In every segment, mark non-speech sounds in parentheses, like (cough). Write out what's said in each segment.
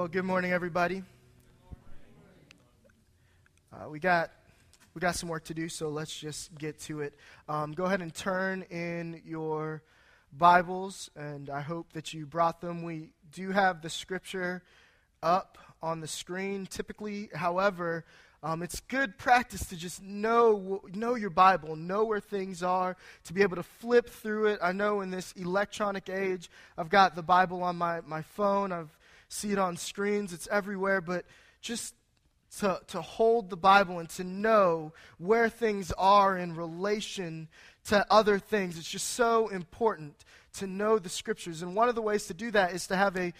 Well, good morning, everybody. Uh, we got we got some work to do, so let's just get to it. Um, go ahead and turn in your Bibles, and I hope that you brought them. We do have the scripture up on the screen. Typically, however, um, it's good practice to just know know your Bible, know where things are, to be able to flip through it. I know in this electronic age, I've got the Bible on my, my phone. I've see it on screens, it's everywhere, but just to, to hold the Bible and to know where things are in relation to other things. It's just so important to know the scriptures. And one of the ways to do that is to have a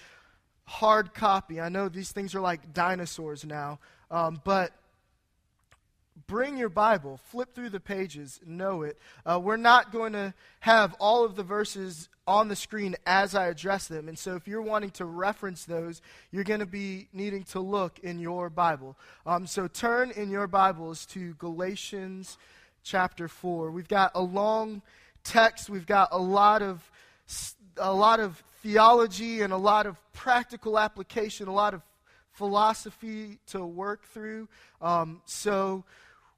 hard copy. I know these things are like dinosaurs now, um, but bring your Bible, flip through the pages, know it. Uh, we're not going to have all of the verses on the screen as I address them. And so if you're wanting to reference those, you're going to be needing to look in your Bible. Um, so turn in your Bibles to Galatians chapter 4. We've got a long text, we've got a lot of a lot of theology and a lot of practical application, a lot of philosophy to work through. Um, so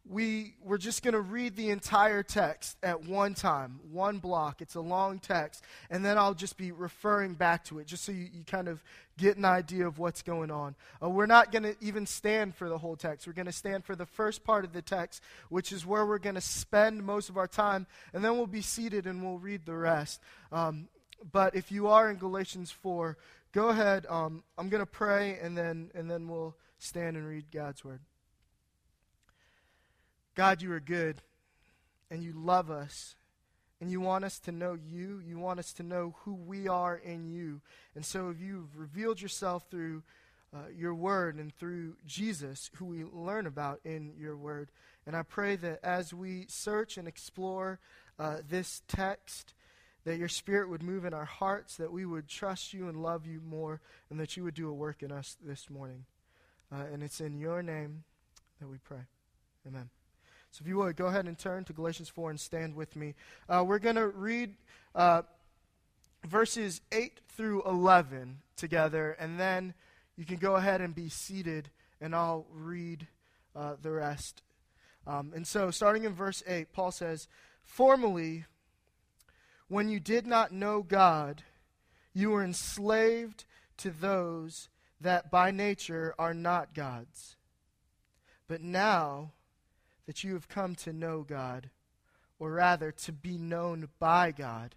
we, we're just going to read the entire text at one time, one block. It's a long text. And then I'll just be referring back to it, just so you, you kind of get an idea of what's going on. Uh, we're not going to even stand for the whole text. We're going to stand for the first part of the text, which is where we're going to spend most of our time. And then we'll be seated and we'll read the rest. Um, but if you are in Galatians 4, go ahead. Um, I'm going to pray, and then, and then we'll stand and read God's word. God, you are good, and you love us, and you want us to know you. You want us to know who we are in you. And so if you've revealed yourself through uh, your word and through Jesus, who we learn about in your word. And I pray that as we search and explore uh, this text, that your spirit would move in our hearts, that we would trust you and love you more, and that you would do a work in us this morning. Uh, and it's in your name that we pray. Amen. So if you would, go ahead and turn to Galatians 4 and stand with me. Uh, we're going to read uh, verses 8 through 11 together, and then you can go ahead and be seated, and I'll read uh, the rest. Um, and so, starting in verse 8, Paul says, Formerly, when you did not know God, you were enslaved to those that by nature are not gods. But now, that you have come to know God, or rather, to be known by God.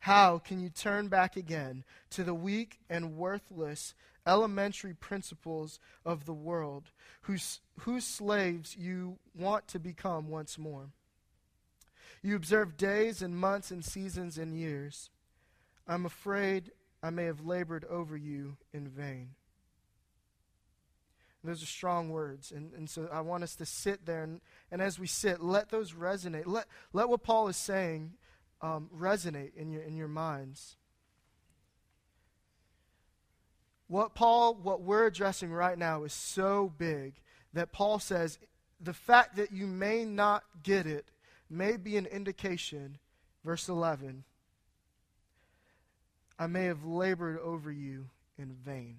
How can you turn back again to the weak and worthless elementary principles of the world, whose, whose slaves you want to become once more? You observe days and months and seasons and years. I'm afraid I may have labored over you in vain. Those are strong words. And, and so I want us to sit there. And, and as we sit, let those resonate. Let, let what Paul is saying um, resonate in your, in your minds. What Paul, what we're addressing right now is so big that Paul says the fact that you may not get it may be an indication, verse 11, I may have labored over you in vain.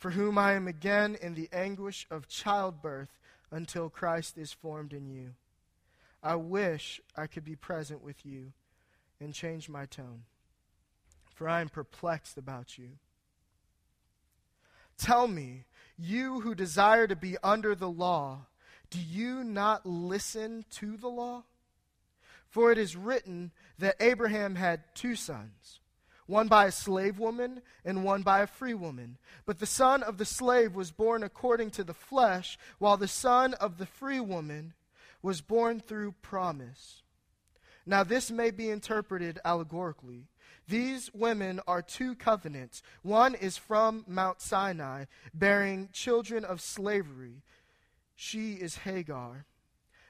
for whom I am again in the anguish of childbirth until Christ is formed in you. I wish I could be present with you and change my tone, for I am perplexed about you. Tell me, you who desire to be under the law, do you not listen to the law? For it is written that Abraham had two sons, one by a slave woman and one by a free woman. But the son of the slave was born according to the flesh, while the son of the free woman was born through promise. Now, this may be interpreted allegorically. These women are two covenants. One is from Mount Sinai, bearing children of slavery. She is Hagar.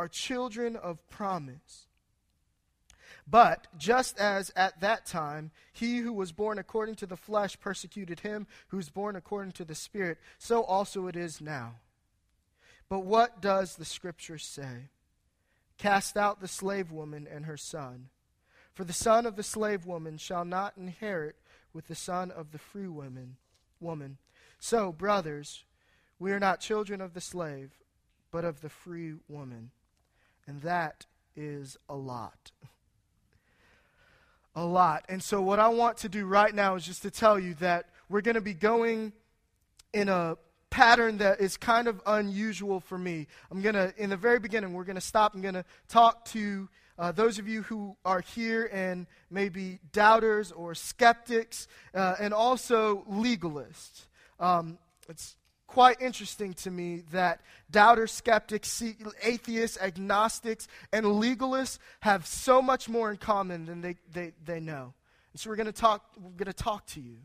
are children of promise. But just as at that time he who was born according to the flesh persecuted him who was born according to the Spirit, so also it is now. But what does the Scripture say? Cast out the slave woman and her son. For the son of the slave woman shall not inherit with the son of the free woman. woman. So, brothers, we are not children of the slave, but of the free woman. And that is a lot. A lot. And so, what I want to do right now is just to tell you that we're going to be going in a pattern that is kind of unusual for me. I'm going to, in the very beginning, we're going to stop. I'm going to talk to uh, those of you who are here and maybe doubters or skeptics, uh, and also legalists. Um, it's quite interesting to me that doubters, skeptics, atheists, agnostics, and legalists have so much more in common than they, they, they know. And so we're going to talk, we're going to talk to you.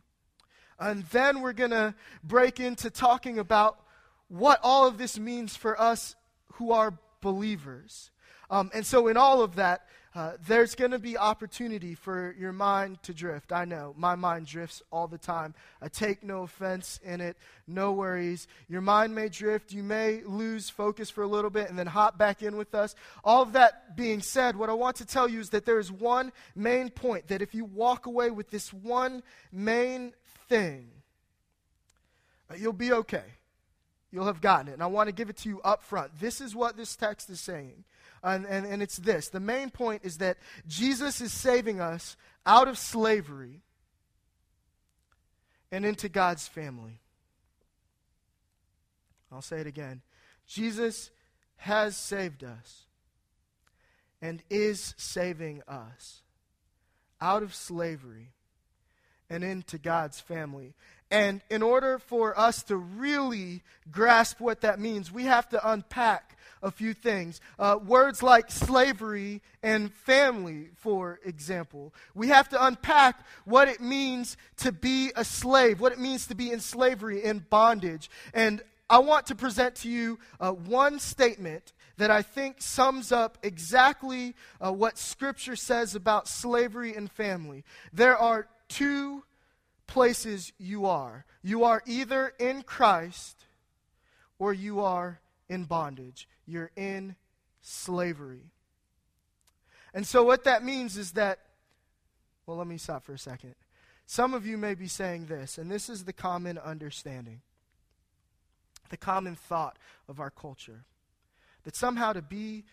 And then we're going to break into talking about what all of this means for us who are believers. Um, and so, in all of that, uh, there's going to be opportunity for your mind to drift. I know my mind drifts all the time. I take no offense in it. No worries. Your mind may drift. You may lose focus for a little bit and then hop back in with us. All of that being said, what I want to tell you is that there is one main point that if you walk away with this one main thing, uh, you'll be okay. You'll have gotten it. And I want to give it to you up front. This is what this text is saying. And, and, and it's this the main point is that Jesus is saving us out of slavery and into God's family. I'll say it again. Jesus has saved us and is saving us out of slavery and into God's family. And in order for us to really grasp what that means, we have to unpack a few things. Uh, words like slavery and family, for example. We have to unpack what it means to be a slave, what it means to be in slavery, in bondage. And I want to present to you uh, one statement that I think sums up exactly uh, what Scripture says about slavery and family. There are two places you are. You are either in Christ or you are in bondage. You're in slavery. And so, what that means is that, well, let me stop for a second. Some of you may be saying this, and this is the common understanding, the common thought of our culture that somehow to be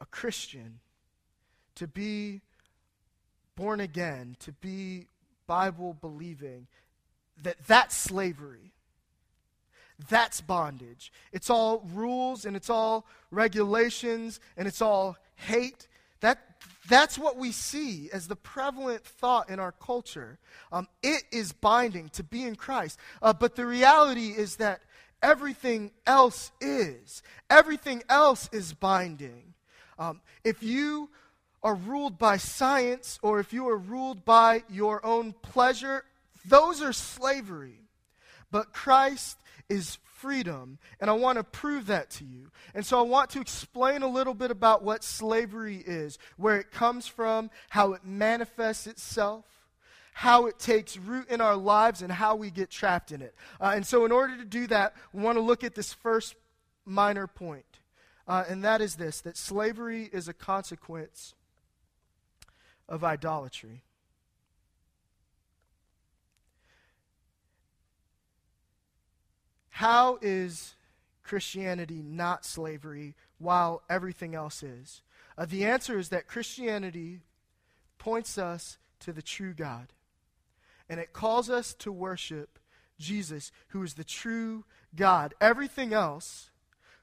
a Christian, to be born again, to be Bible believing, that that's slavery. That's bondage. It's all rules and it's all regulations and it's all hate. That, that's what we see as the prevalent thought in our culture. Um, it is binding to be in Christ. Uh, but the reality is that everything else is. Everything else is binding. Um, if you are ruled by science or if you are ruled by your own pleasure, those are slavery. But Christ is freedom, and I want to prove that to you. And so I want to explain a little bit about what slavery is, where it comes from, how it manifests itself, how it takes root in our lives and how we get trapped in it. Uh, and so, in order to do that, we want to look at this first minor point, uh, and that is this that slavery is a consequence of idolatry. How is Christianity not slavery while everything else is? Uh, the answer is that Christianity points us to the true God. And it calls us to worship Jesus, who is the true God. Everything else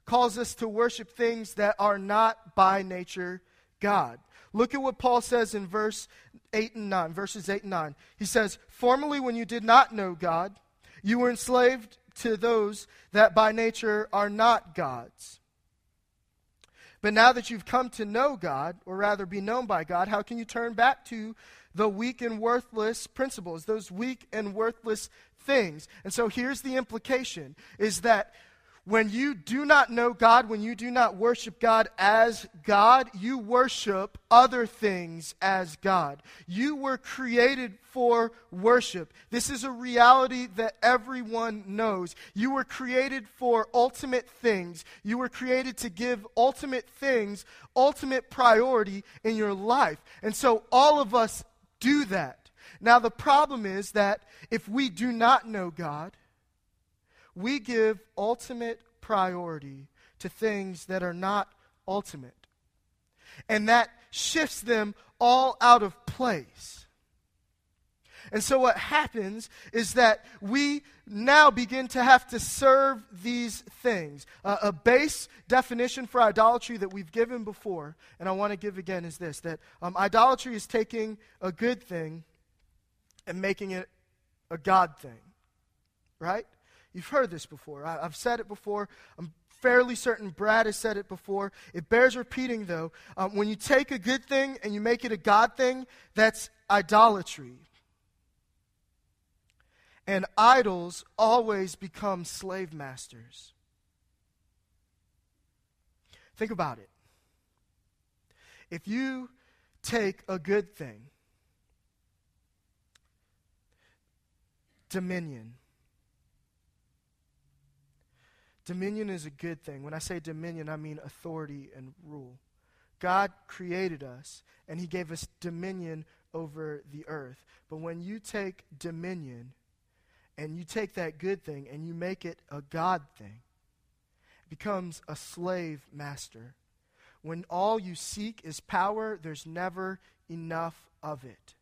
calls us to worship things that are not by nature God. Look at what Paul says in verse 8 and 9, verses 8 and 9. He says, Formerly, when you did not know God, you were enslaved to those that by nature are not gods. But now that you've come to know God, or rather be known by God, how can you turn back to the weak and worthless principles, those weak and worthless things? And so here's the implication is that when you do not know God, when you do not worship God as God, you worship other things as God. You were created for worship. This is a reality that everyone knows. You were created for ultimate things. You were created to give ultimate things ultimate priority in your life. And so all of us do that. Now, the problem is that if we do not know God, we give ultimate priority to things that are not ultimate. And that shifts them all out of place. And so, what happens is that we now begin to have to serve these things. Uh, a base definition for idolatry that we've given before, and I want to give again, is this that um, idolatry is taking a good thing and making it a God thing. Right? You've heard this before. I, have said it before. I'm fairly certain Brad has said it before. It bears repeating, though. Um, when you take a good thing and you make it a God thing, that's idolatry. And idols always become slave masters. Think about it. If you take a good thing, dominion, Dominion is a good thing. When I say dominion, I mean authority and rule. God created us, and He gave us dominion over the earth. But when you take dominion and you take that good thing and you make it a God thing, it becomes a slave master. When all you seek is power, there's never enough of it.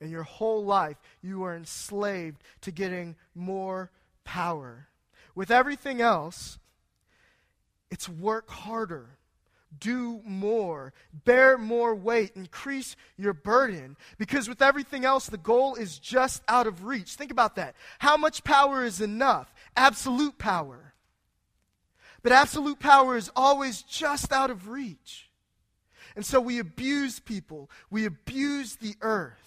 In your whole life, you are enslaved to getting more power. With everything else, it's work harder, do more, bear more weight, increase your burden. Because with everything else, the goal is just out of reach. Think about that. How much power is enough? Absolute power. But absolute power is always just out of reach. And so we abuse people, we abuse the earth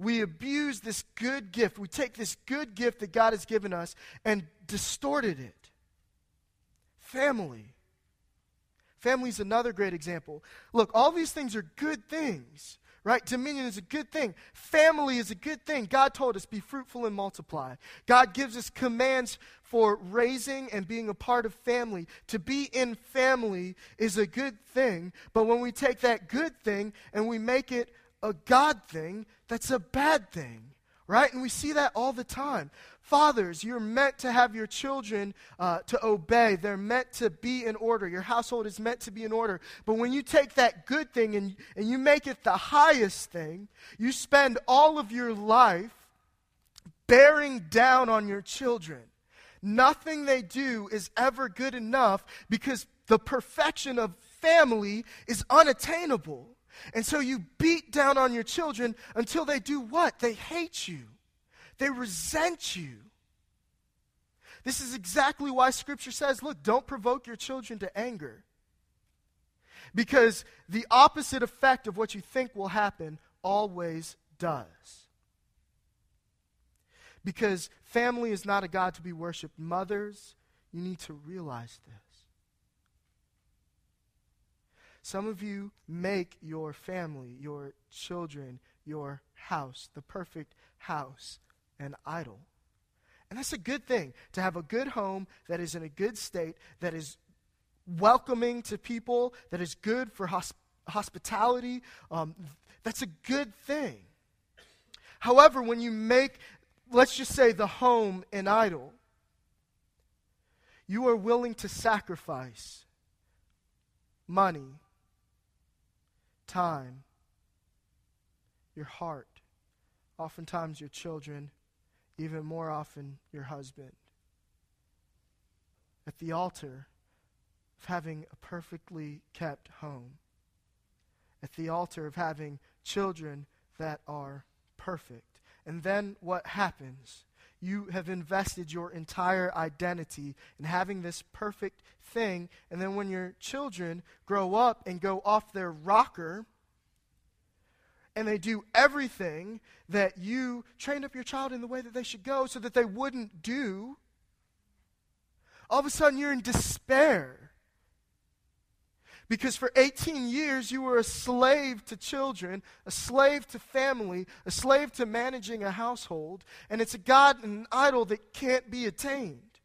we abuse this good gift. We take this good gift that God has given us and distorted it. Family. Family is another great example. Look, all these things are good things, right? Dominion is a good thing. Family is a good thing. God told us, be fruitful and multiply. God gives us commands for raising and being a part of family. To be in family is a good thing, but when we take that good thing and we make it a God thing, that's a bad thing, right? And we see that all the time. Fathers, you're meant to have your children uh, to obey. They're meant to be in order. Your household is meant to be in order. But when you take that good thing and, and you make it the highest thing, you spend all of your life bearing down on your children. Nothing they do is ever good enough because the perfection of family is unattainable. And so you beat down on your children until they do what? They hate you, they resent you. This is exactly why Scripture says look, don't provoke your children to anger. Because the opposite effect of what you think will happen always does. Because family is not a God to be worshiped. Mothers, you need to realize this. Some of you make your family, your children, your house, the perfect house, an idol. And that's a good thing to have a good home that is in a good state, that is welcoming to people, that is good for hosp- hospitality. Um, that's a good thing. However, when you make, let's just say, the home an idol, you are willing to sacrifice money, time, your heart, oftentimes your children, even more often your husband. At the altar of having a perfectly kept home, at the altar of having children that are perfect. And then what happens? You have invested your entire identity in having this perfect thing, and then when your children grow up and go off their rocker, and they do everything that you trained up your child in the way that they should go so that they wouldn't do, all of a sudden you're in despair. Because for 18 years you were a slave to children, a slave to family, a slave to managing a household, and it's a God and an idol that can't be attained.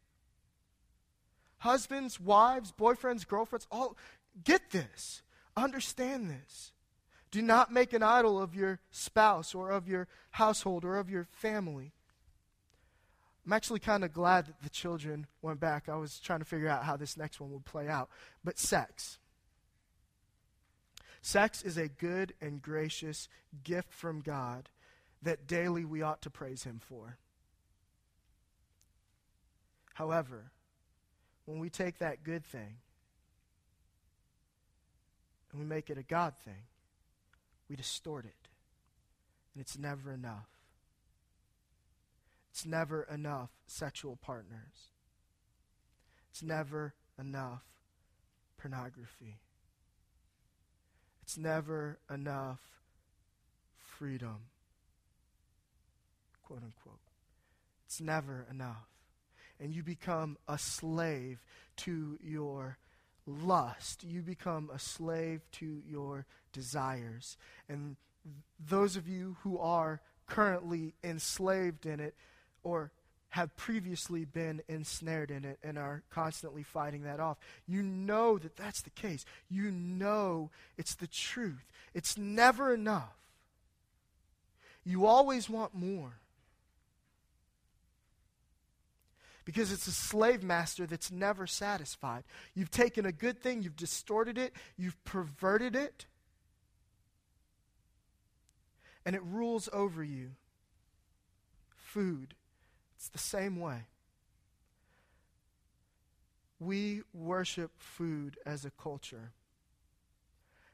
Husbands, wives, boyfriends, girlfriends, all get this. Understand this. Do not make an idol of your spouse or of your household or of your family. I'm actually kind of glad that the children went back. I was trying to figure out how this next one would play out. But sex. Sex is a good and gracious gift from God that daily we ought to praise Him for. However, when we take that good thing and we make it a God thing, we distort it. And it's never enough. It's never enough sexual partners. It's never enough pornography. It's never enough freedom, quote unquote. It's never enough. And you become a slave to your lust. You become a slave to your desires. And those of you who are currently enslaved in it or have previously been ensnared in it and are constantly fighting that off. You know that that's the case. You know it's the truth. It's never enough. You always want more. because it's a slave master that's never satisfied. You've taken a good thing, you've distorted it, you've perverted it, and it rules over you. Food, it's the same way. We worship food as a culture.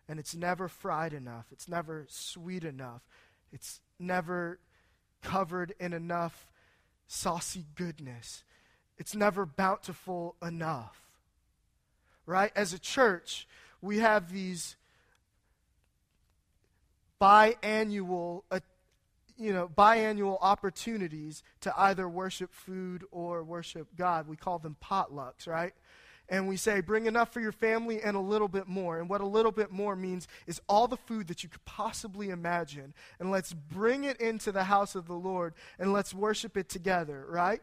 And it's never fried enough. It's never sweet enough. It's never covered in enough saucy goodness. It's never bountiful enough. Right? As a church, we have these biannual you know biannual opportunities to either worship food or worship God. We call them potlucks, right? and we say, bring enough for your family and a little bit more. And what a little bit more means is all the food that you could possibly imagine. And let's bring it into the house of the Lord and let's worship it together, right?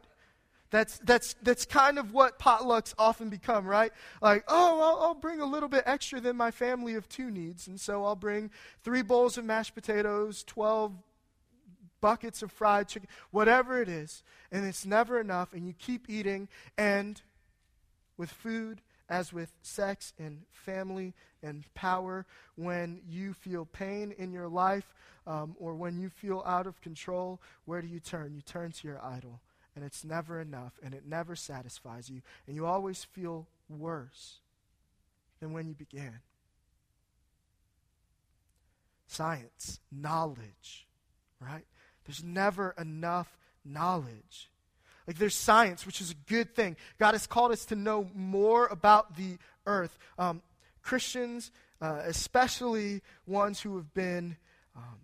That's, that's, that's kind of what potlucks often become, right? Like, oh, I'll, I'll, bring a little bit extra than my family of two needs. And so I'll bring three bowls of mashed potatoes, 12 buckets of fried chicken, whatever it is. And it's never enough. And you keep eating. And with food, as with sex and family and power, when you feel pain in your life um, or when you feel out of control, where do you turn? You turn to your idol and it's never enough, and it never satisfies you, and you always feel worse than when you began. Science, knowledge, right? There's never enough knowledge. Like there's science, which is a good thing. God has called us to know more about the earth. Um, Christians, uh, especially ones who have been um,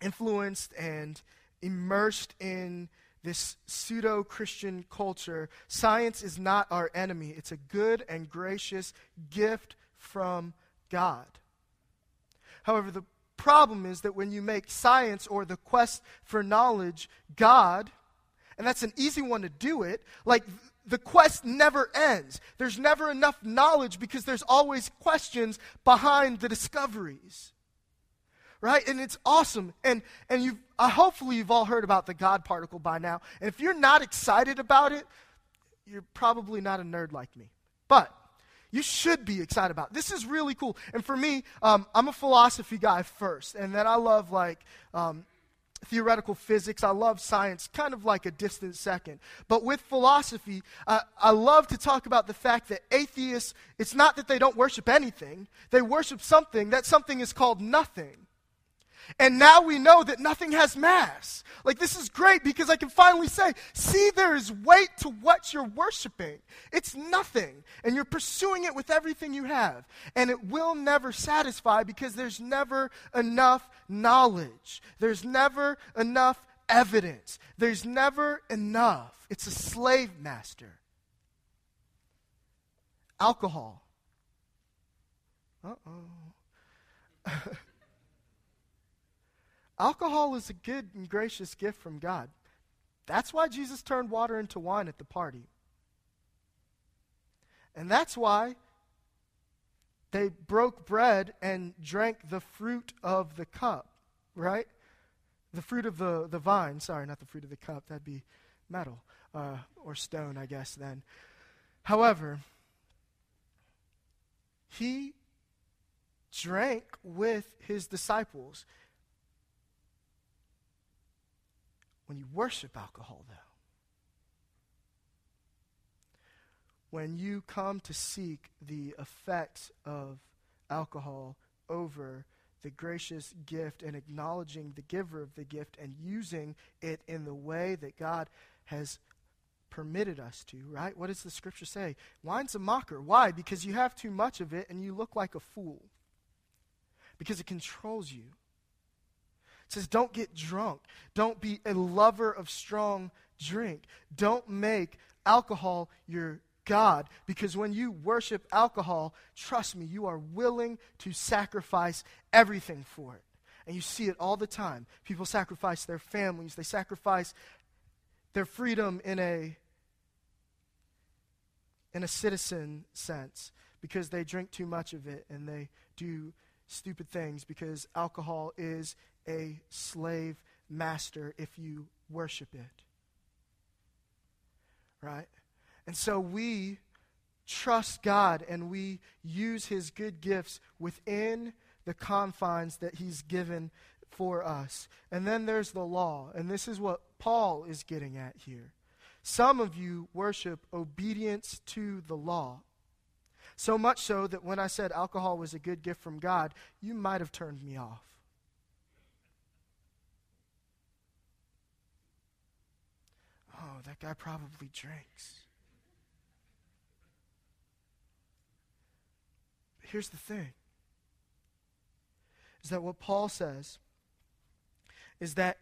influenced and immersed in this pseudo Christian culture, science is not our enemy. It's a good and gracious gift from God. However, the problem is that when you make science or the quest for knowledge God, and that's an easy one to do it, like the quest never ends. There's never enough knowledge because there's always questions behind the discoveries. Right? And it's awesome. And and you uh, hopefully you've all heard about the God particle by now. And if you're not excited about it, you're probably not a nerd like me. But you should be excited about. This is really cool. And for me, um, I'm a philosophy guy first, and then I love like um, theoretical physics. I love science, kind of like a distant second. But with philosophy, uh, I love to talk about the fact that atheists, it's not that they don't worship anything, they worship something. That something is called nothing. And now we know that nothing has mass. Like, this is great because I can finally say, see, there is weight to what you're worshiping. It's nothing. And you're pursuing it with everything you have. And it will never satisfy because there's never enough knowledge, there's never enough evidence, there's never enough. It's a slave master. Alcohol. Uh oh. (laughs) Alcohol is a good and gracious gift from God. That's why Jesus turned water into wine at the party. And that's why they broke bread and drank the fruit of the cup, right? The fruit of the, the vine. Sorry, not the fruit of the cup. That'd be metal uh, or stone, I guess, then. However, he drank with his disciples. When you worship alcohol, though. When you come to seek the effects of alcohol over the gracious gift and acknowledging the giver of the gift and using it in the way that God has permitted us to, right? What does the scripture say? Wine's a mocker. Why? Because you have too much of it and you look like a fool. Because it controls you says, Don't get drunk. Don't be a lover of strong drink. Don't make alcohol your God. Because when you worship alcohol, trust me, you are willing to sacrifice everything for it. And you see it all the time. People sacrifice their families, they sacrifice their freedom in a in a citizen sense because they drink too much of it and they do stupid things because alcohol is a slave master if you worship it. Right? And so we trust God and we use his good gifts within the confines that he's given for us. And then there's the law. And this is what Paul is getting at here. Some of you worship obedience to the law. So much so that when I said alcohol was a good gift from God, you might have turned me off. Oh, that guy probably drinks. But here's the thing is that what Paul says is that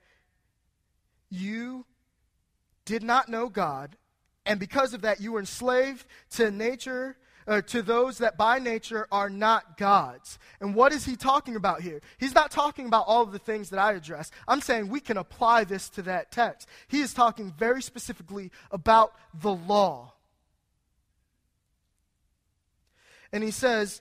you did not know God, and because of that, you were enslaved to nature uh, to those that by nature are not gods. And what is he talking about here? He's not talking about all of the things that I address. I'm saying we can apply this to that text. He is talking very specifically about the law. And he says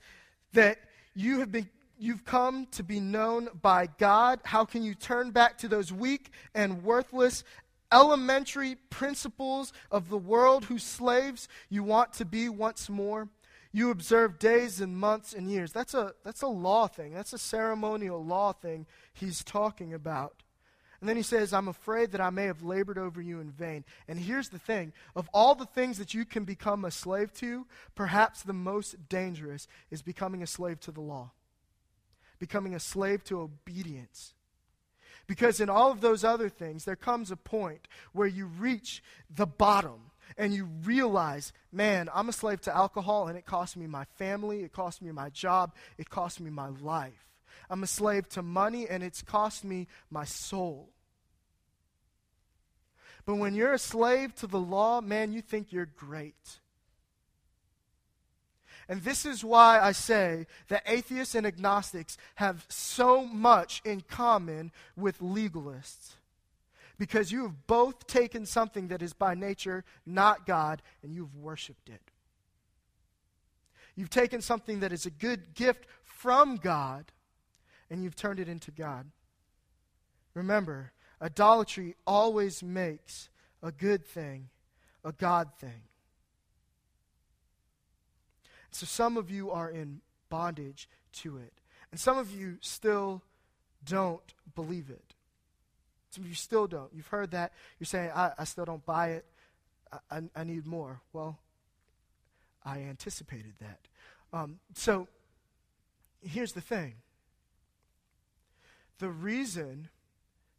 that you have been you've come to be known by God. How can you turn back to those weak and worthless elementary principles of the world whose slaves you want to be once more. You observe days and months and years. That's a, that's a law thing. That's a ceremonial law thing he's talking about. And then he says, I'm afraid that I may have labored over you in vain. And here's the thing of all the things that you can become a slave to, perhaps the most dangerous is becoming a slave to the law, becoming a slave to obedience. Because in all of those other things, there comes a point where you reach the bottom and you realize, man, I'm a slave to alcohol and it cost me my family, it cost me my job, it cost me my life. I'm a slave to money and it's cost me my soul. But when you're a slave to the law, man, you think you're great. And this is why I say that atheists and agnostics have so much in common with legalists. Because you have both taken something that is by nature not God and you've worshiped it. You've taken something that is a good gift from God and you've turned it into God. Remember, idolatry always makes a good thing a God thing. So some of you are in bondage to it. And some of you still don't believe it. Some of you still don't. You've heard that. You're saying, I, I still don't buy it. I, I, I, need more. Well, I anticipated that. Um, so here's the thing the reason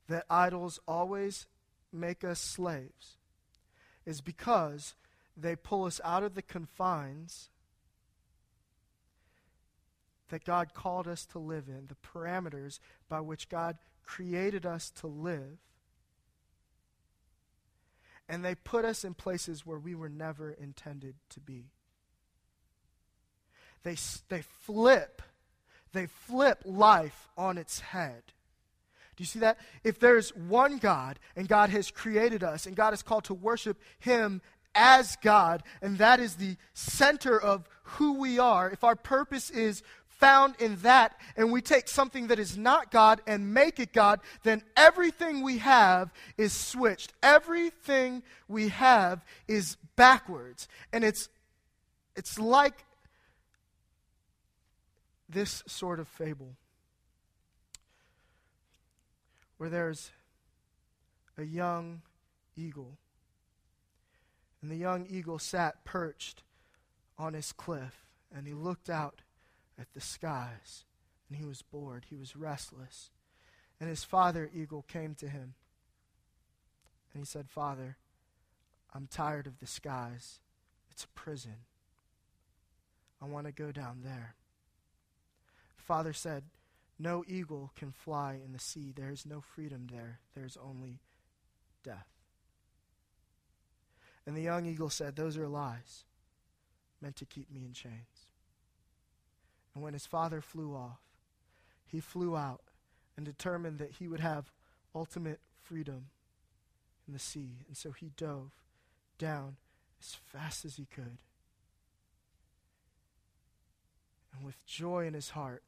that idols always make us slaves is because they pull us out of the confines that God called us to live in, the parameters by which God created us to live. And they put us in places where we were never intended to be. They, they flip, they flip life on its head. Do you see that? If there's one God and God has created us and God is called to worship Him as God, and that is the center of who we are, if our purpose is found in that, and we take something that is not God and make it God, then everything we have is switched. Everything we have is backwards. And it's, it's like this sort of fable where there's a young eagle. And the young eagle sat perched on his cliff, and he looked out at the skies, and he was bored, he was restless. And his father eagle came to him, and he said, Father, I'm tired of the skies. It's a prison. I want to go down there. The father said, No eagle can fly in the sea. There is no freedom there. There's only death. And the young eagle said, Those are lies meant to keep me in chains. And when his father flew off, he flew out and determined that he would have ultimate freedom in the sea. And so he dove down as fast as he could. And with joy in his heart,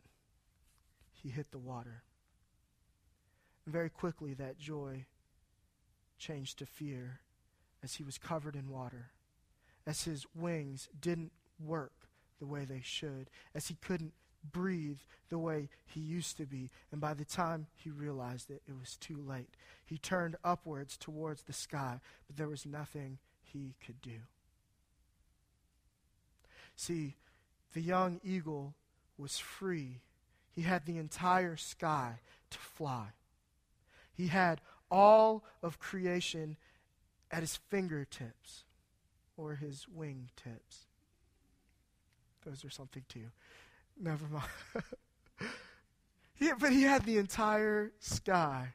he hit the water. And very quickly, that joy changed to fear as he was covered in water, as his wings didn't work the way they should, as he couldn't breathe the way he used to be. And by the time he realized it, it was too late. He turned upwards towards the sky, but there was nothing he could do. See, the young eagle was free. He had the entire sky to fly. He had all of creation at his fingertips or his wingtips. Those are something too. Never mind. (laughs) he, but he had the entire sky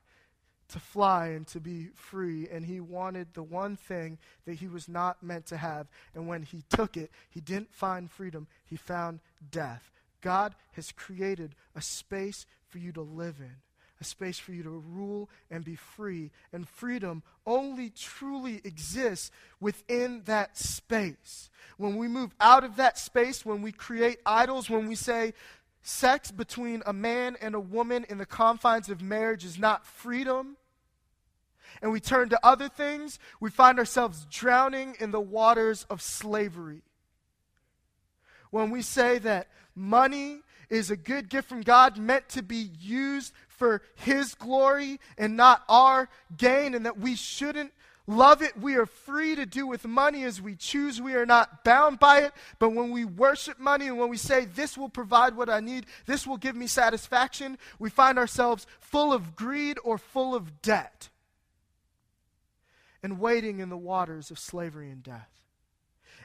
to fly and to be free, and he wanted the one thing that he was not meant to have. And when he took it, he didn't find freedom, he found death. God has created a space for you to live in a space for you to rule and be free. And freedom only truly exists within that space. When we move out of that space, when we create idols, when we say sex between a man and a woman in the confines of marriage is not freedom, and we turn to other things, we find ourselves drowning in the waters of slavery. When we say that money is a good gift from God meant to be used for His glory and not our gain, and that we shouldn't love it. We are free to do with money as we choose. We are not bound by it. But when we worship money and when we say, This will provide what I need, this will give me satisfaction, we find ourselves full of greed or full of debt and wading in the waters of slavery and death.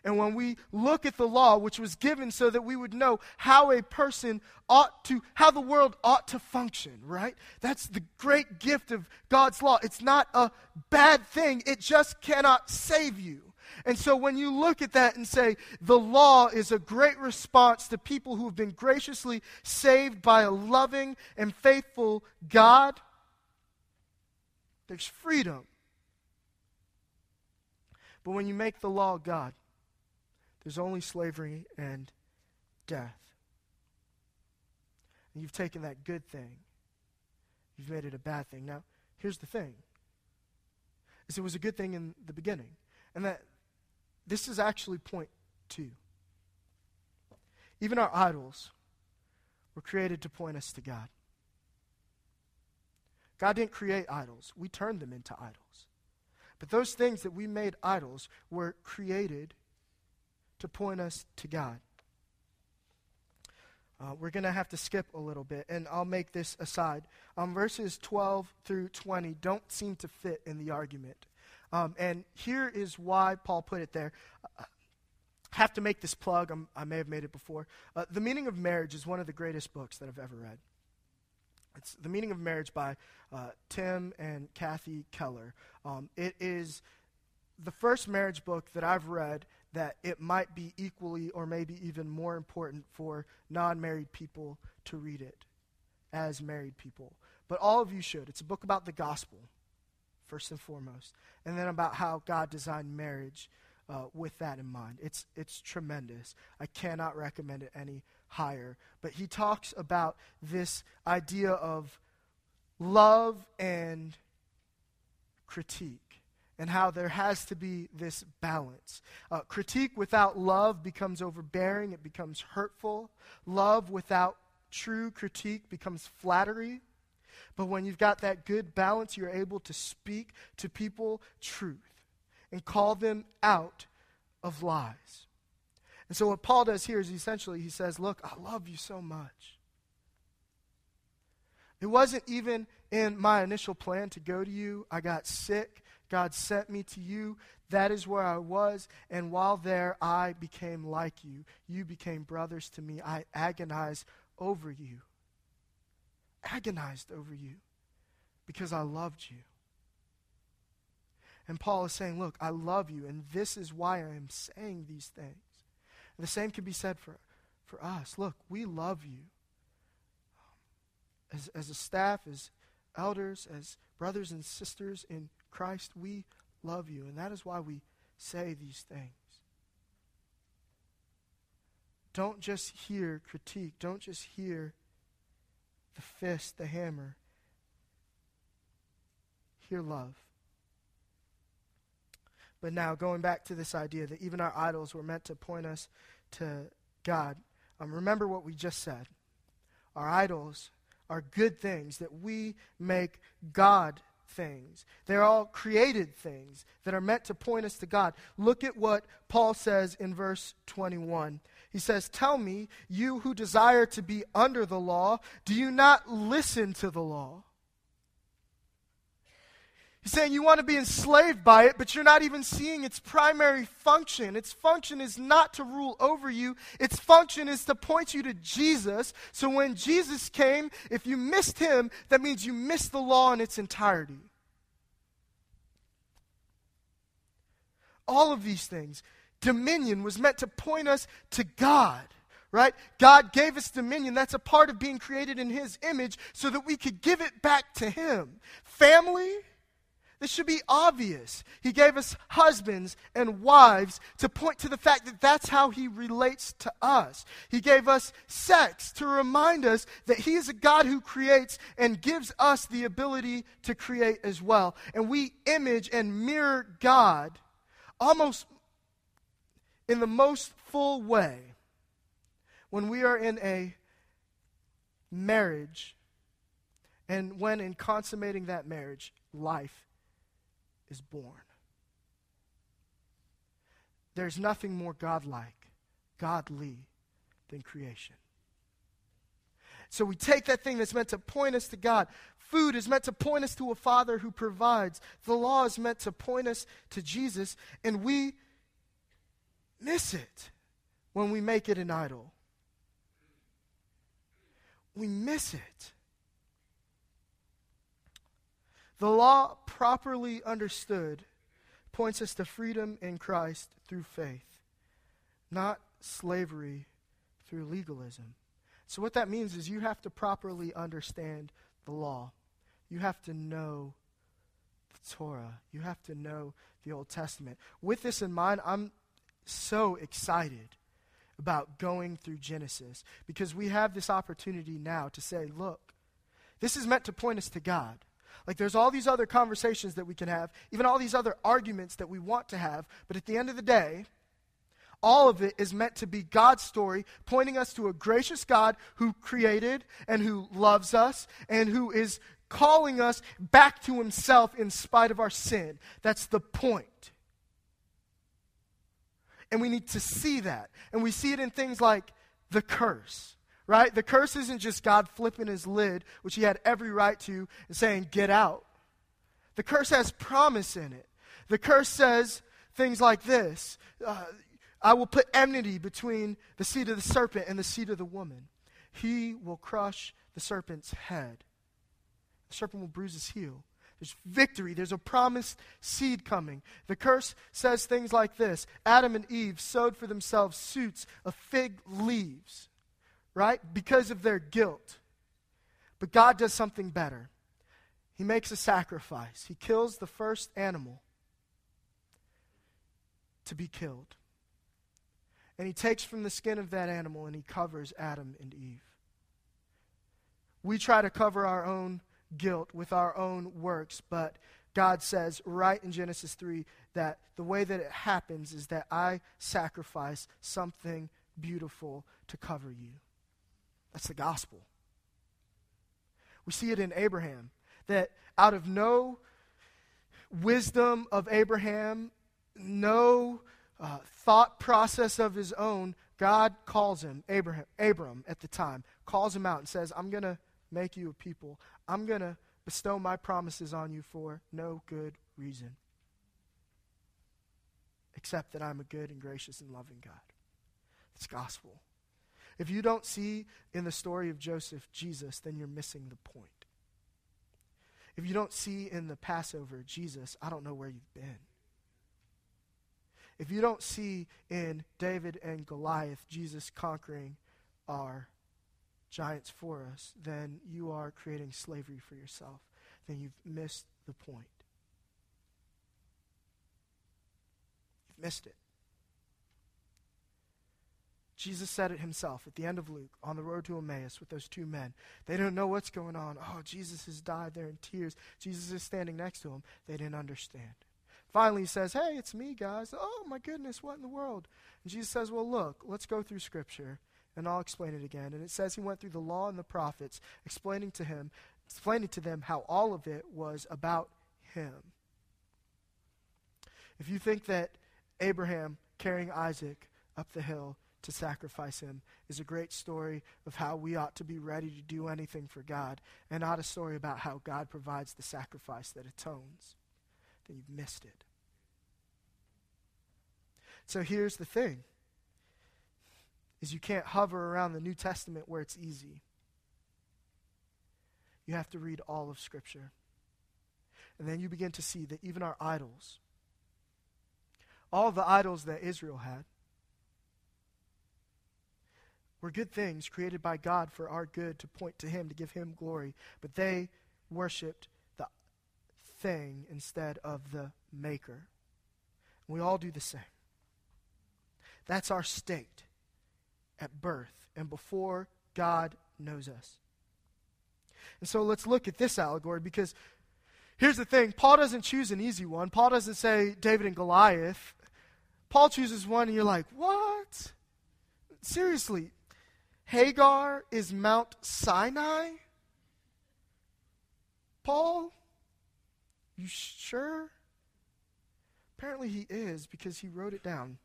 And when we look at the law, which was given so that we would know how a person ought to, how the world ought to function, right? That's the great gift of God's law. It's not a bad thing, it just cannot save you. And so when you look at that and say, the law is a great response to people who have been graciously saved by a loving and faithful God, there's freedom. But when you make the law God, there's only slavery and death. And you've taken that good thing, you've made it a bad thing. Now, here's the thing is it was a good thing in the beginning. And that this is actually point two. Even our idols were created to point us to God. God didn't create idols, we turned them into idols. But those things that we made idols were created to point us to God. Uh, we're going to have to skip a little bit, and I'll make this aside. Um, verses 12 through 20 don't seem to fit in the argument. Um, and here is why Paul put it there. Uh, have to make this plug. I'm, i may have made it before. Uh, the Meaning of Marriage is one of the greatest books that I've ever read. It's The Meaning of Marriage by uh, Tim and Kathy Keller. Um, it is the first marriage book that I've read that it might be equally or maybe even more important for non married people to read it as married people. But all of you should. It's a book about the gospel first and foremost, and then about how God designed marriage uh, with that in mind. It's, it's tremendous. I cannot recommend it any higher. But he talks about this idea of love and critique and how there has to be this balance. Uh, critique without love becomes overbearing, it becomes hurtful. Love without true critique becomes flattery. But when you've got that good balance, you're able to speak to people truth and call them out of lies. And so, what Paul does here is essentially he says, Look, I love you so much. It wasn't even in my initial plan to go to you. I got sick. God sent me to you. That is where I was. And while there, I became like you. You became brothers to me. I agonized over you agonized over you because I loved you. And Paul is saying, Look, I love you, and this is why I am saying these things. And the same can be said for, for us. Look, we love you. Um, as, as a staff, as elders, as brothers and sisters in Christ, we love you. And that is why we say these things. Don't just hear critique. Don't just hear the fist, the hammer. Hear love. But now, going back to this idea that even our idols were meant to point us to God, um, remember what we just said. Our idols are good things that we make God things. They're all created things that are meant to point us to God. Look at what Paul says in verse 21. He says, Tell me, you who desire to be under the law, do you not listen to the law? He's saying you want to be enslaved by it, but you're not even seeing its primary function. Its function is not to rule over you, its function is to point you to Jesus. So when Jesus came, if you missed him, that means you missed the law in its entirety. All of these things dominion was meant to point us to God, right? God gave us dominion. That's a part of being created in His image so that we could give it back to Him. Family, this should be obvious. He gave us husbands and wives to point to the fact that that's how He relates to us. He gave us sex to remind us that He is a God who creates and gives us the ability to create as well. And we image and mirror God almost in the most full way when we are in a marriage and when in consummating that marriage, life is born. There's nothing more godlike, godly than creation. So we take that thing that's meant to point us to God. Food is meant to point us to a Father who provides. The law is meant to point us to Jesus. And we miss it when we make it an idol. We miss it. The law, properly understood, points us to freedom in Christ through faith, not slavery through legalism. So, what that means is you have to properly understand the law. You have to know the Torah. You have to know the Old Testament. With this in mind, I'm so excited about going through Genesis because we have this opportunity now to say, look, this is meant to point us to God. Like there's all these other conversations that we can have, even all these other arguments that we want to have, but at the end of the day, all of it is meant to be God's story, pointing us to a gracious God who created and who loves us and who is calling us back to himself in spite of our sin. That's the point. And we need to see that. And we see it in things like the curse, right? The curse isn't just God flipping his lid, which he had every right to, and saying, get out. The curse has promise in it. The curse says things like this uh, I will put enmity between the seed of the serpent and the seed of the woman. He will crush the serpent's head. The serpent will bruise his heel. There's victory. There's a promised seed coming. The curse says things like this Adam and Eve sewed for themselves suits of fig leaves, right? Because of their guilt. But God does something better. He makes a sacrifice. He kills the first animal to be killed. And he takes from the skin of that animal and he covers Adam and Eve. We try to cover our own guilt with our own works, but God says right in Genesis 3 that the way that it happens is that I sacrifice something beautiful to cover you. That's the gospel. We see it in Abraham that out of no wisdom of Abraham, no uh, thought process of his own, God calls him, Abraham, Abram at the time, calls him out and says, I'm going to make you a people. I'm going to bestow my promises on you for no good reason, except that I'm a good and gracious and loving God. It's gospel. If you don't see in the story of Joseph Jesus, then you're missing the point. If you don't see in the Passover Jesus, I don't know where you've been. If you don't see in David and Goliath Jesus conquering our giants for us, then you are creating slavery for yourself. Then you've missed the point. You've missed it. Jesus said it himself at the end of Luke on the road to Emmaus with those two men. They don't know what's going on. Oh, Jesus has died. They're in tears. Jesus is standing next to them. They didn't understand. Finally, he says, Hey, it's me, guys. Oh, my goodness, what in the world? And Jesus says, Well, look, let's go through Scripture and I'll explain it again. And it says he went through the law and the prophets, explaining to him, explaining to them how all of it was about him. If you think that Abraham carrying Isaac up the hill to sacrifice him is a great story of how we ought to be ready to do anything for God, and not a story about how God provides the sacrifice that atones, then you've missed it. So here's the thing is you can't hover around the New Testament where it's easy. You have to read all of Scripture. And then you begin to see that even our idols, all the idols that Israel had, were good things created by God for our good to point to Him, to give Him glory. But they worshiped the thing instead of the Maker. We all do the same. That's our state at birth and before God knows us. And so let's look at this allegory because here's the thing Paul doesn't choose an easy one. Paul doesn't say David and Goliath. Paul chooses one, and you're like, what? Seriously, Hagar is Mount Sinai? Paul? You sure? Apparently he is because he wrote it down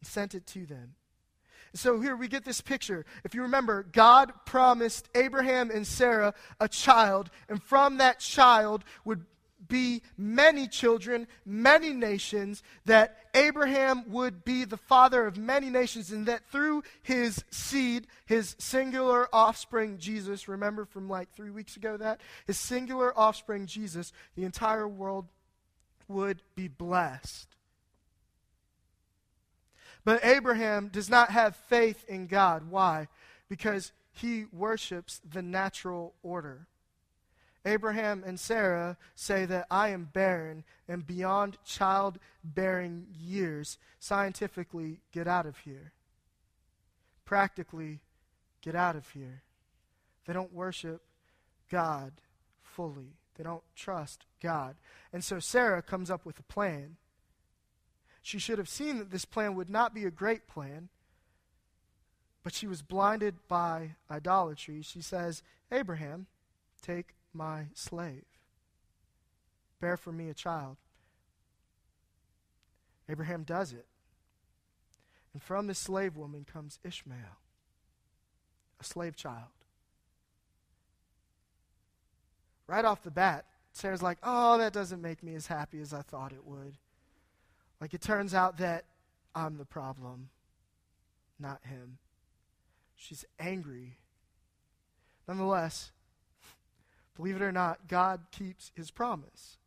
and sent it to them. So here we get this picture. If you remember, God promised Abraham and Sarah a child, and from that child would be many children, many nations, that Abraham would be the father of many nations, and that through his seed, his singular offspring, Jesus, remember from like three weeks ago that? His singular offspring, Jesus, the entire world would be blessed. But Abraham does not have faith in God. Why? Because he worships the natural order. Abraham and Sarah say that I am barren and beyond childbearing years. Scientifically, get out of here. Practically, get out of here. They don't worship God fully, they don't trust God. And so Sarah comes up with a plan. She should have seen that this plan would not be a great plan, but she was blinded by idolatry. She says, Abraham, take my slave. Bear for me a child. Abraham does it. And from this slave woman comes Ishmael, a slave child. Right off the bat, Sarah's like, oh, that doesn't make me as happy as I thought it would. Like it turns out that I'm the problem, not him. She's angry. Nonetheless, believe it or not, God keeps his promise.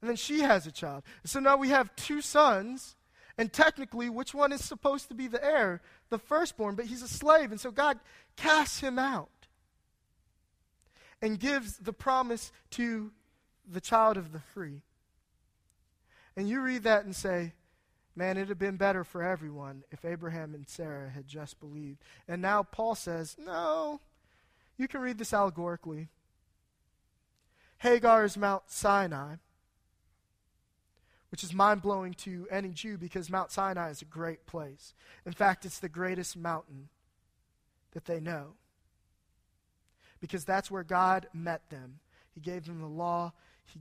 And then she has a child. so now we have two sons, and technically, which one is supposed to be the heir? The firstborn, but he's a slave, and so God casts him out and gives the promise to the child of the free. And you read that and say, man, it'd have been better for everyone if Abraham and Sarah had just believed. And now Paul says, no, you can read this allegorically. Hagar is Mount Sinai, which is mind blowing to any Jew because Mount Sinai is a great place. In fact, it's the greatest mountain that they know because that's where God met them. He gave them the law, He,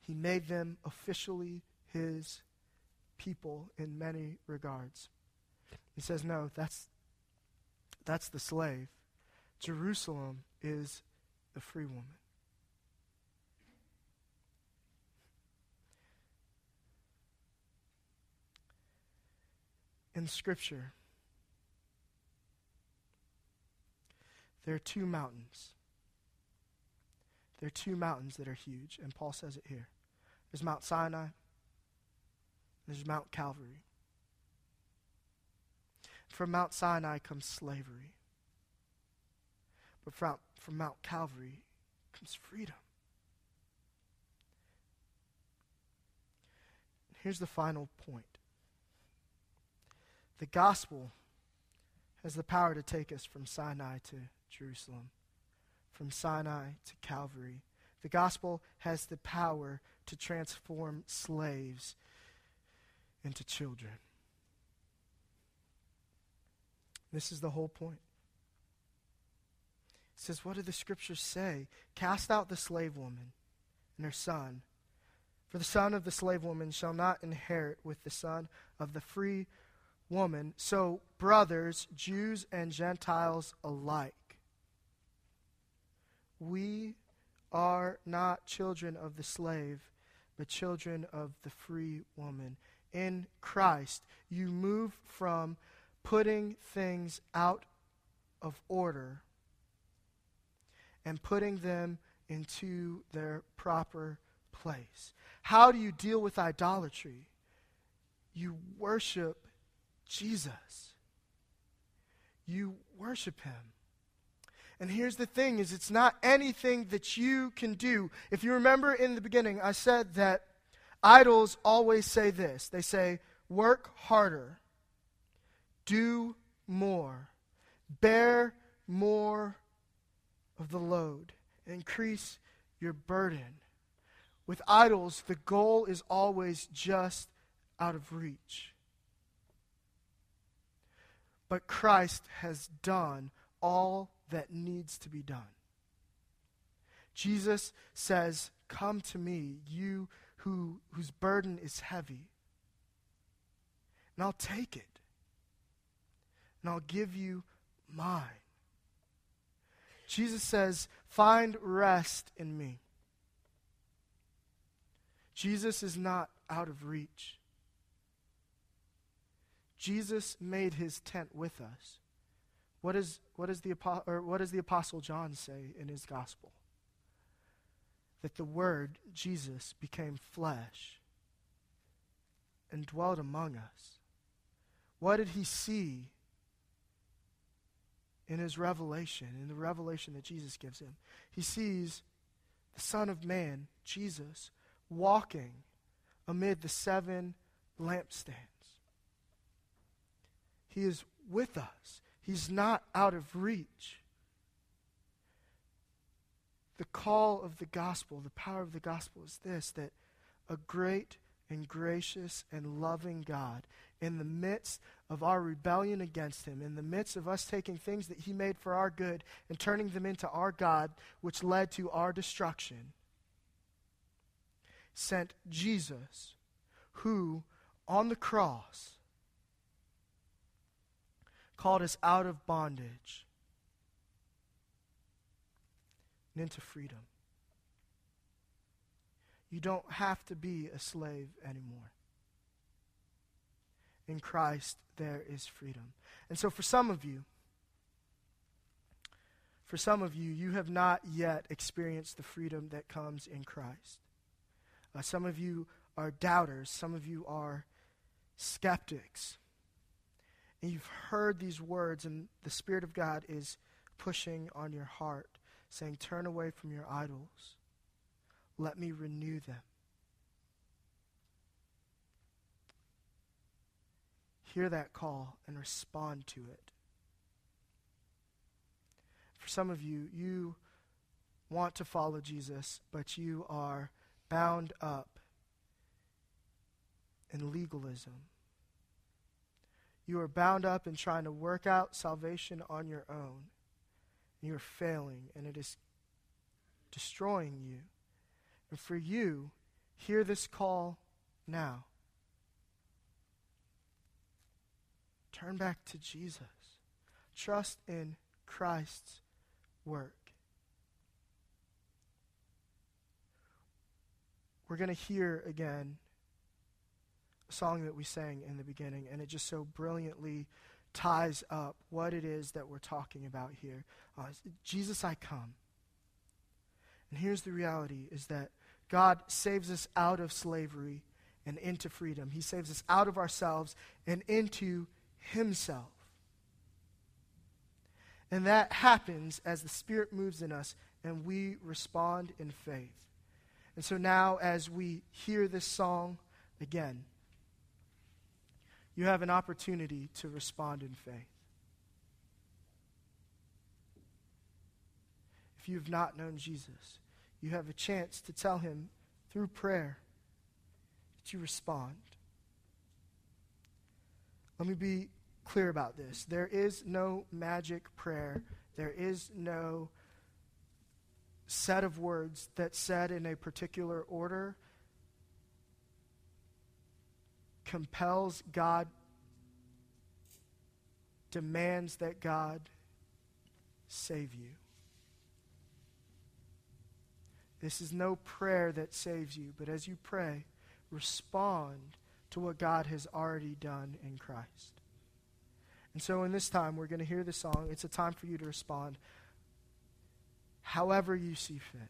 he made them officially His people in many regards. He says, No, that's, that's the slave. Jerusalem is the free woman. In Scripture, There are two mountains. There are two mountains that are huge, and Paul says it here. There's Mount Sinai, there's Mount Calvary. From Mount Sinai comes slavery. But from, from Mount Calvary comes freedom. Here's the final point the gospel has the power to take us from Sinai to Jerusalem, from Sinai to Calvary. The gospel has the power to transform slaves into children. This is the whole point. Says, What do the scriptures say? Cast out the slave woman and her son. For the son of the slave woman shall not inherit with the son of the free woman. So, brothers, Jews and Gentiles alike, we are not children of the slave, but children of the free woman. In Christ, you move from putting things out of order and putting them into their proper place. How do you deal with idolatry? You worship Jesus. You worship him. And here's the thing is it's not anything that you can do. If you remember in the beginning, I said that idols always say this. They say, work harder, do more, bear more of the load, increase your burden. With idols, the goal is always just out of reach. But Christ has done all that needs to be done. Jesus says, Come to me, you who, whose burden is heavy, and I'll take it, and I'll give you mine. Jesus says, Find rest in me. Jesus is not out of reach. Jesus made his tent with us. What, is, what, is the, or what does the Apostle John say in his gospel? that the Word, Jesus, became flesh and dwelt among us? What did he see in his revelation, in the revelation that Jesus gives him? He sees the Son of Man, Jesus, walking amid the seven lampstands. He is with us, He's not out of reach. The call of the gospel, the power of the gospel is this that a great and gracious and loving God, in the midst of our rebellion against Him, in the midst of us taking things that He made for our good and turning them into our God, which led to our destruction, sent Jesus, who on the cross called us out of bondage and into freedom. You don't have to be a slave anymore. In Christ, there is freedom. And so, for some of you, for some of you, you have not yet experienced the freedom that comes in Christ. Uh, some of you are doubters, some of you are skeptics. And you've heard these words, and the Spirit of God is pushing on your heart, saying, Turn away from your idols. Let me renew them. Hear that call and respond to it. For some of you, you want to follow Jesus, but you are bound up in legalism. You are bound up in trying to work out salvation on your own. And you're failing, and it is destroying you. And for you, hear this call now. Turn back to Jesus. Trust in Christ's work. We're going to hear again a song that we sang in the beginning, and it just so brilliantly ties up what it is that we're talking about here. Uh, Jesus, I come. And here's the reality is that God saves us out of slavery and into freedom. He saves us out of ourselves and into Himself. And that happens as the Spirit moves in us and we respond in faith. And so now, as we hear this song again, you have an opportunity to respond in faith. If you have not known Jesus, you have a chance to tell him through prayer that you respond. Let me be clear about this. There is no magic prayer, there is no set of words that said in a particular order compels God, demands that God save you. This is no prayer that saves you, but as you pray, respond to what God has already done in Christ. And so, in this time, we're going to hear the song. It's a time for you to respond however you see fit.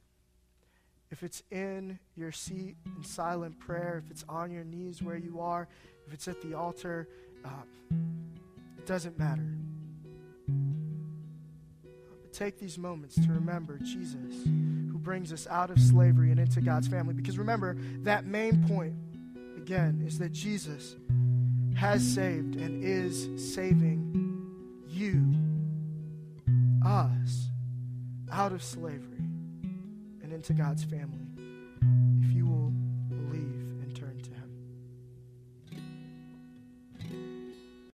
If it's in your seat in silent prayer, if it's on your knees where you are, if it's at the altar, uh, it doesn't matter. But take these moments to remember Jesus, who brings us out of slavery and into God's family. Because remember, that main point, again, is that Jesus has saved and is saving you, us, out of slavery and into God's family.